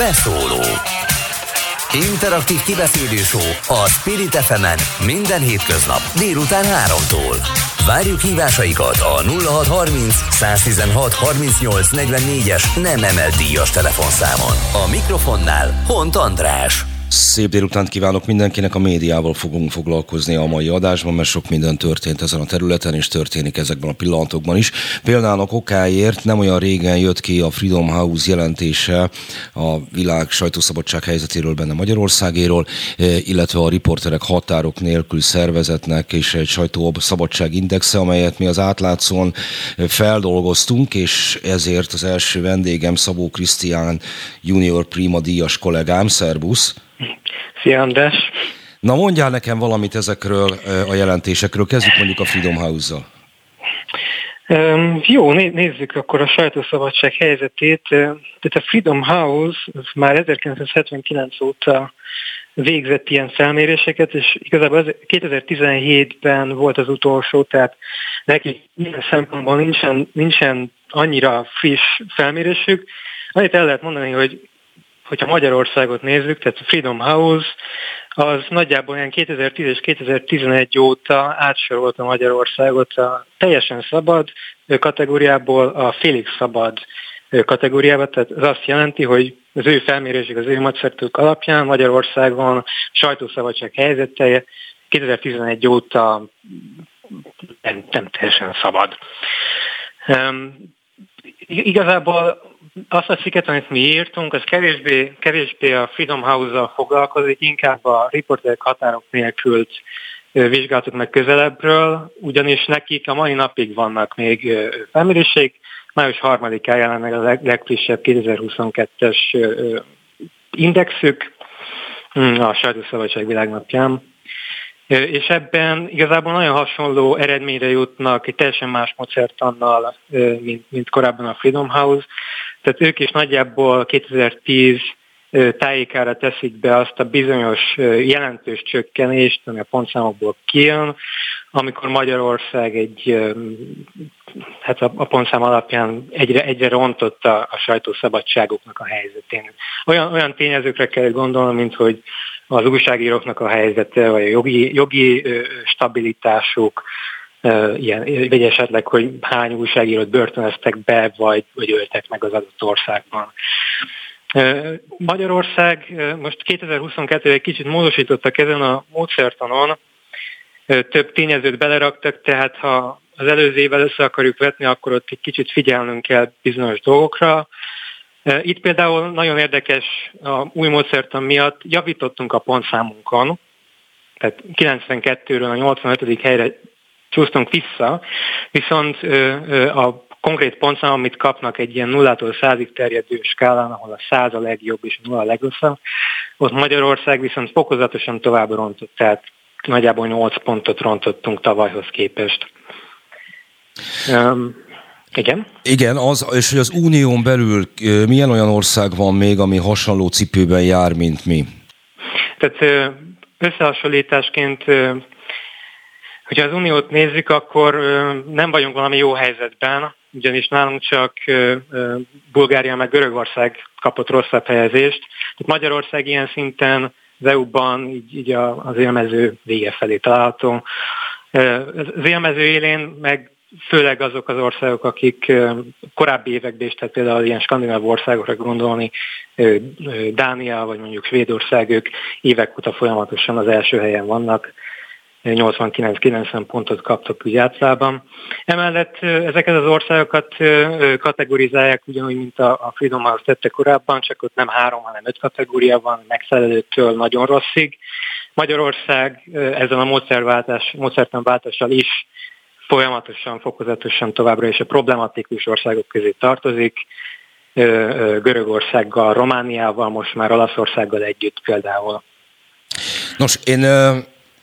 Beszóló Interaktív kibeszélő a Spirit fm minden hétköznap délután 3-tól. Várjuk hívásaikat a 0630 116 38 es nem emelt díjas telefonszámon. A mikrofonnál Hont András. Szép délutánt kívánok mindenkinek, a médiával fogunk foglalkozni a mai adásban, mert sok minden történt ezen a területen, és történik ezekben a pillanatokban is. Például a kokáért nem olyan régen jött ki a Freedom House jelentése a világ sajtószabadság helyzetéről benne Magyarországéről, eh, illetve a riporterek határok nélkül szervezetnek és egy sajtószabadság indexe, amelyet mi az átlátszón eh, feldolgoztunk, és ezért az első vendégem Szabó Krisztián junior prima díjas kollégám, szervusz! Szia András! Na mondjál nekem valamit ezekről a jelentésekről, kezdjük mondjuk a Freedom House-zal. Um, jó, nézzük akkor a sajtószabadság helyzetét. Tehát a Freedom House az már 1979 óta végzett ilyen felméréseket, és igazából 2017-ben volt az utolsó, tehát neki ilyen szempontból nincsen, nincsen annyira friss felmérésük. Annyit el lehet mondani, hogy hogyha Magyarországot nézzük, tehát a Freedom House, az nagyjából olyan 2010 és 2011 óta átsorolta Magyarországot a teljesen szabad kategóriából a félig szabad kategóriába, tehát ez azt jelenti, hogy az ő felmérésük, az ő macszertők alapján Magyarországon sajtószabadság helyzete 2011 óta nem, nem teljesen szabad. Igazából azt a cikket, amit mi írtunk, az kevésbé, kevésbé a Freedom House-zal foglalkozik, inkább a riporterek határok nélkül vizsgáltuk meg közelebbről, ugyanis nekik a mai napig vannak még felmérések, május harmadikán jelen meg a leg, legfrissebb 2022-es indexük hm, a sajtószabadság világnapján. És ebben igazából nagyon hasonló eredményre jutnak, egy teljesen más módszertannal, mint, mint korábban a Freedom House. Tehát ők is nagyjából 2010 tájékára teszik be azt a bizonyos jelentős csökkenést, ami a pontszámokból kijön, amikor Magyarország egy, hát a, pontszám alapján egyre, egyre rontotta a sajtószabadságoknak a helyzetén. Olyan, olyan tényezőkre kell gondolni, mint hogy az újságíróknak a helyzete, vagy a jogi, jogi stabilitásuk, ilyen, vagy esetleg, hogy hány újságírót börtönöztek be, vagy, vagy öltek meg az adott országban. Magyarország most 2022 egy kicsit módosítottak ezen a módszertanon, több tényezőt beleraktak, tehát ha az előző évvel össze akarjuk vetni, akkor ott egy kicsit figyelnünk kell bizonyos dolgokra. Itt például nagyon érdekes a új módszertan miatt javítottunk a pontszámunkon, tehát 92-ről a 85. helyre csúsztunk vissza, viszont a konkrét pontszám, amit kapnak egy ilyen nullától százig terjedő skálán, ahol a száz a legjobb és a nulla a legrosszabb, ott Magyarország viszont fokozatosan tovább rontott, tehát nagyjából 8 pontot rontottunk tavalyhoz képest. Um, igen. Igen, az, és hogy az unión belül milyen olyan ország van még, ami hasonló cipőben jár, mint mi? Tehát összehasonlításként Hogyha az uniót nézzük, akkor nem vagyunk valami jó helyzetben, ugyanis nálunk csak Bulgária meg Görögország kapott rosszabb helyezést. Tehát Magyarország ilyen szinten az EU-ban így, így az élmező vége felé található. Az élmező élén meg főleg azok az országok, akik korábbi években is, tehát például ilyen skandináv országokra gondolni, Dánia vagy mondjuk Svédország, ők évek óta folyamatosan az első helyen vannak. 89-90 pontot kaptak úgy általában. Emellett ezeket az országokat kategorizálják ugyanúgy, mint a Freedom House tette korábban, csak ott nem három, hanem öt kategória van, megfelelőtől nagyon rosszig. Magyarország ezen a módszerváltás, módszertanváltással is folyamatosan, fokozatosan továbbra is a problematikus országok közé tartozik. Görögországgal, Romániával, most már Olaszországgal együtt például. Nos, én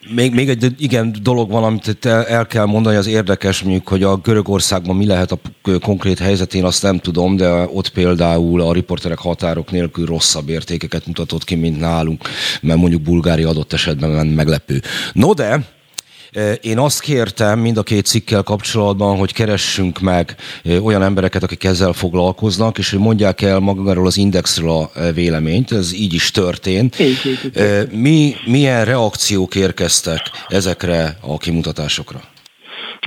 még, még egy igen dolog van, amit el, el kell mondani, az érdekes, mondjuk, hogy a Görögországban mi lehet a konkrét helyzet, én azt nem tudom, de ott például a riporterek határok nélkül rosszabb értékeket mutatott ki, mint nálunk, mert mondjuk Bulgária adott esetben meglepő. No de, Én azt kértem mind a két cikkel kapcsolatban, hogy keressünk meg olyan embereket, akik ezzel foglalkoznak, és hogy mondják el magáról az indexről a véleményt, ez így is történt. Így, így, így. Mi, milyen reakciók érkeztek ezekre a kimutatásokra?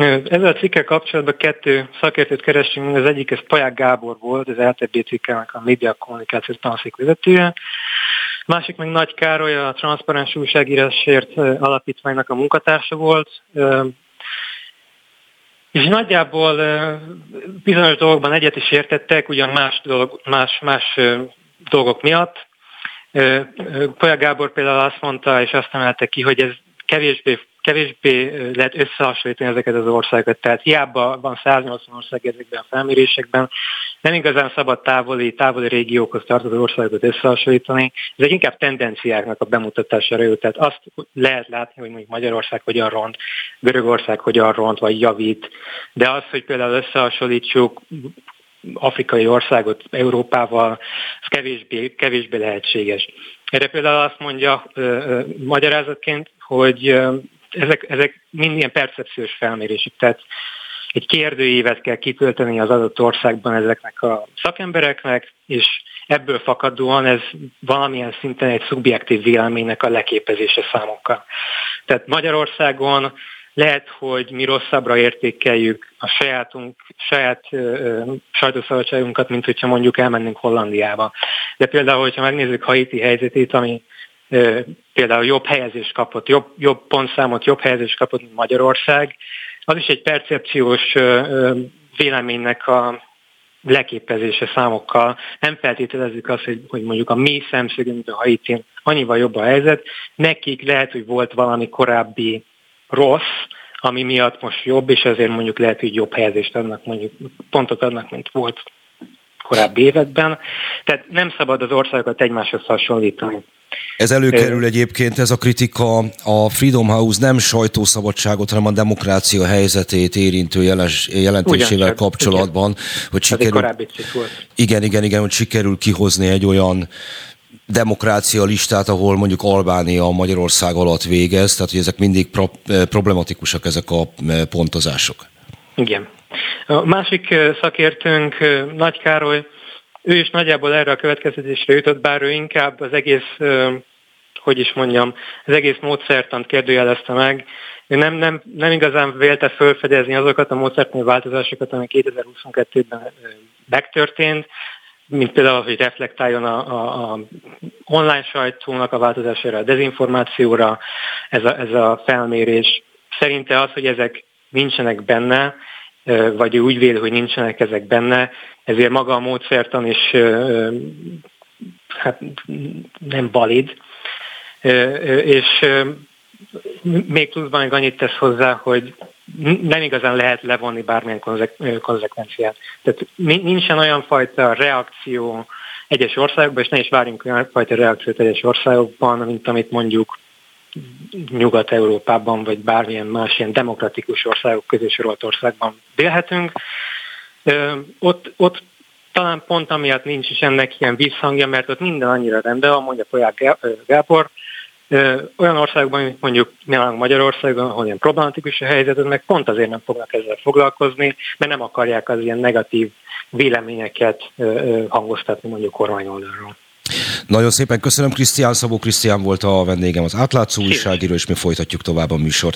Ezzel a cikkel kapcsolatban kettő szakértőt kerestünk, az egyik ez Paják Gábor volt, az LTB cikkelnek a média kommunikációs tanszék vezetője, másik meg Nagy Károly, a Transzparens újságírásért alapítványnak a munkatársa volt, és nagyjából bizonyos dolgokban egyet is értettek, ugyan más, dolog, más, más dolgok miatt. Paják Gábor például azt mondta, és azt emelte ki, hogy ez kevésbé kevésbé lehet összehasonlítani ezeket az országokat. Tehát hiába van 180 ország ezekben a felmérésekben, nem igazán szabad távoli, távoli régiókhoz tartozó országokat összehasonlítani. Ezek inkább tendenciáknak a bemutatására jó. Tehát azt lehet látni, hogy mondjuk Magyarország hogyan ront, Görögország hogyan ront, vagy javít. De az, hogy például összehasonlítsuk afrikai országot Európával, az kevésbé, kevésbé lehetséges. Erre például azt mondja ö, ö, magyarázatként, hogy ezek, ezek mind ilyen percepciós felmérések, tehát egy kérdőívet kell kitölteni az adott országban ezeknek a szakembereknek, és ebből fakadóan ez valamilyen szinten egy szubjektív véleménynek a leképezése számokkal. Tehát Magyarországon lehet, hogy mi rosszabbra értékeljük a sajátunk, saját sajtószabadságunkat, mint hogyha mondjuk elmennénk Hollandiába. De például, hogyha megnézzük Haiti helyzetét, ami például jobb helyezést kapott, jobb, jobb pontszámot, jobb helyezést kapott, mint Magyarország. Az is egy percepciós véleménynek a leképezése számokkal. Nem feltételezzük azt, hogy, hogy mondjuk a mi szemszögünk a Haitin annyival jobb a helyzet. Nekik lehet, hogy volt valami korábbi rossz, ami miatt most jobb, és ezért mondjuk lehet, hogy jobb helyezést adnak, mondjuk pontot adnak, mint volt korábbi években. Tehát nem szabad az országokat egymáshoz hasonlítani. Ez előkerül egyébként, ez a kritika a Freedom House nem sajtószabadságot, hanem a demokrácia helyzetét érintő jeles, jelentésével Ugyancsak, kapcsolatban, igen. hogy sikerül, igen, igen, igen, hogy sikerül kihozni egy olyan demokrácia listát, ahol mondjuk Albánia Magyarország alatt végez, tehát hogy ezek mindig pro, problematikusak ezek a pontozások. Igen. A másik szakértőnk Nagy Károly ő is nagyjából erre a következtetésre jutott, bár ő inkább az egész, hogy is mondjam, az egész módszertant kérdőjelezte meg. Ő nem, nem, nem igazán vélte felfedezni azokat a módszertani változásokat, amik 2022-ben megtörtént, mint például, hogy reflektáljon a, a, a online sajtónak a változására, a dezinformációra, ez a, ez a felmérés. Szerinte az, hogy ezek nincsenek benne, vagy ő úgy véli, hogy nincsenek ezek benne, ezért maga a módszertan is hát nem valid. És még pluszban még annyit tesz hozzá, hogy nem igazán lehet levonni bármilyen konzekvenciát. Tehát nincsen olyan fajta reakció egyes országokban, és ne is várjunk olyan fajta reakciót egyes országokban, mint amit mondjuk Nyugat-Európában, vagy bármilyen más ilyen demokratikus országok közé sorolt országban vélhetünk. Ott, ott talán pont amiatt nincs is ennek ilyen visszhangja, mert ott minden annyira rendben van, mondja Polyák Gábor, olyan országokban, mint mondjuk nálunk Magyarországon, ahol ilyen problematikus a helyzet, meg pont azért nem fognak ezzel foglalkozni, mert nem akarják az ilyen negatív véleményeket hangoztatni mondjuk kormány oldalról. Nagyon szépen köszönöm, Krisztián Szabó Krisztián volt a vendégem, az átlátszó újságíró, és mi folytatjuk tovább a műsort.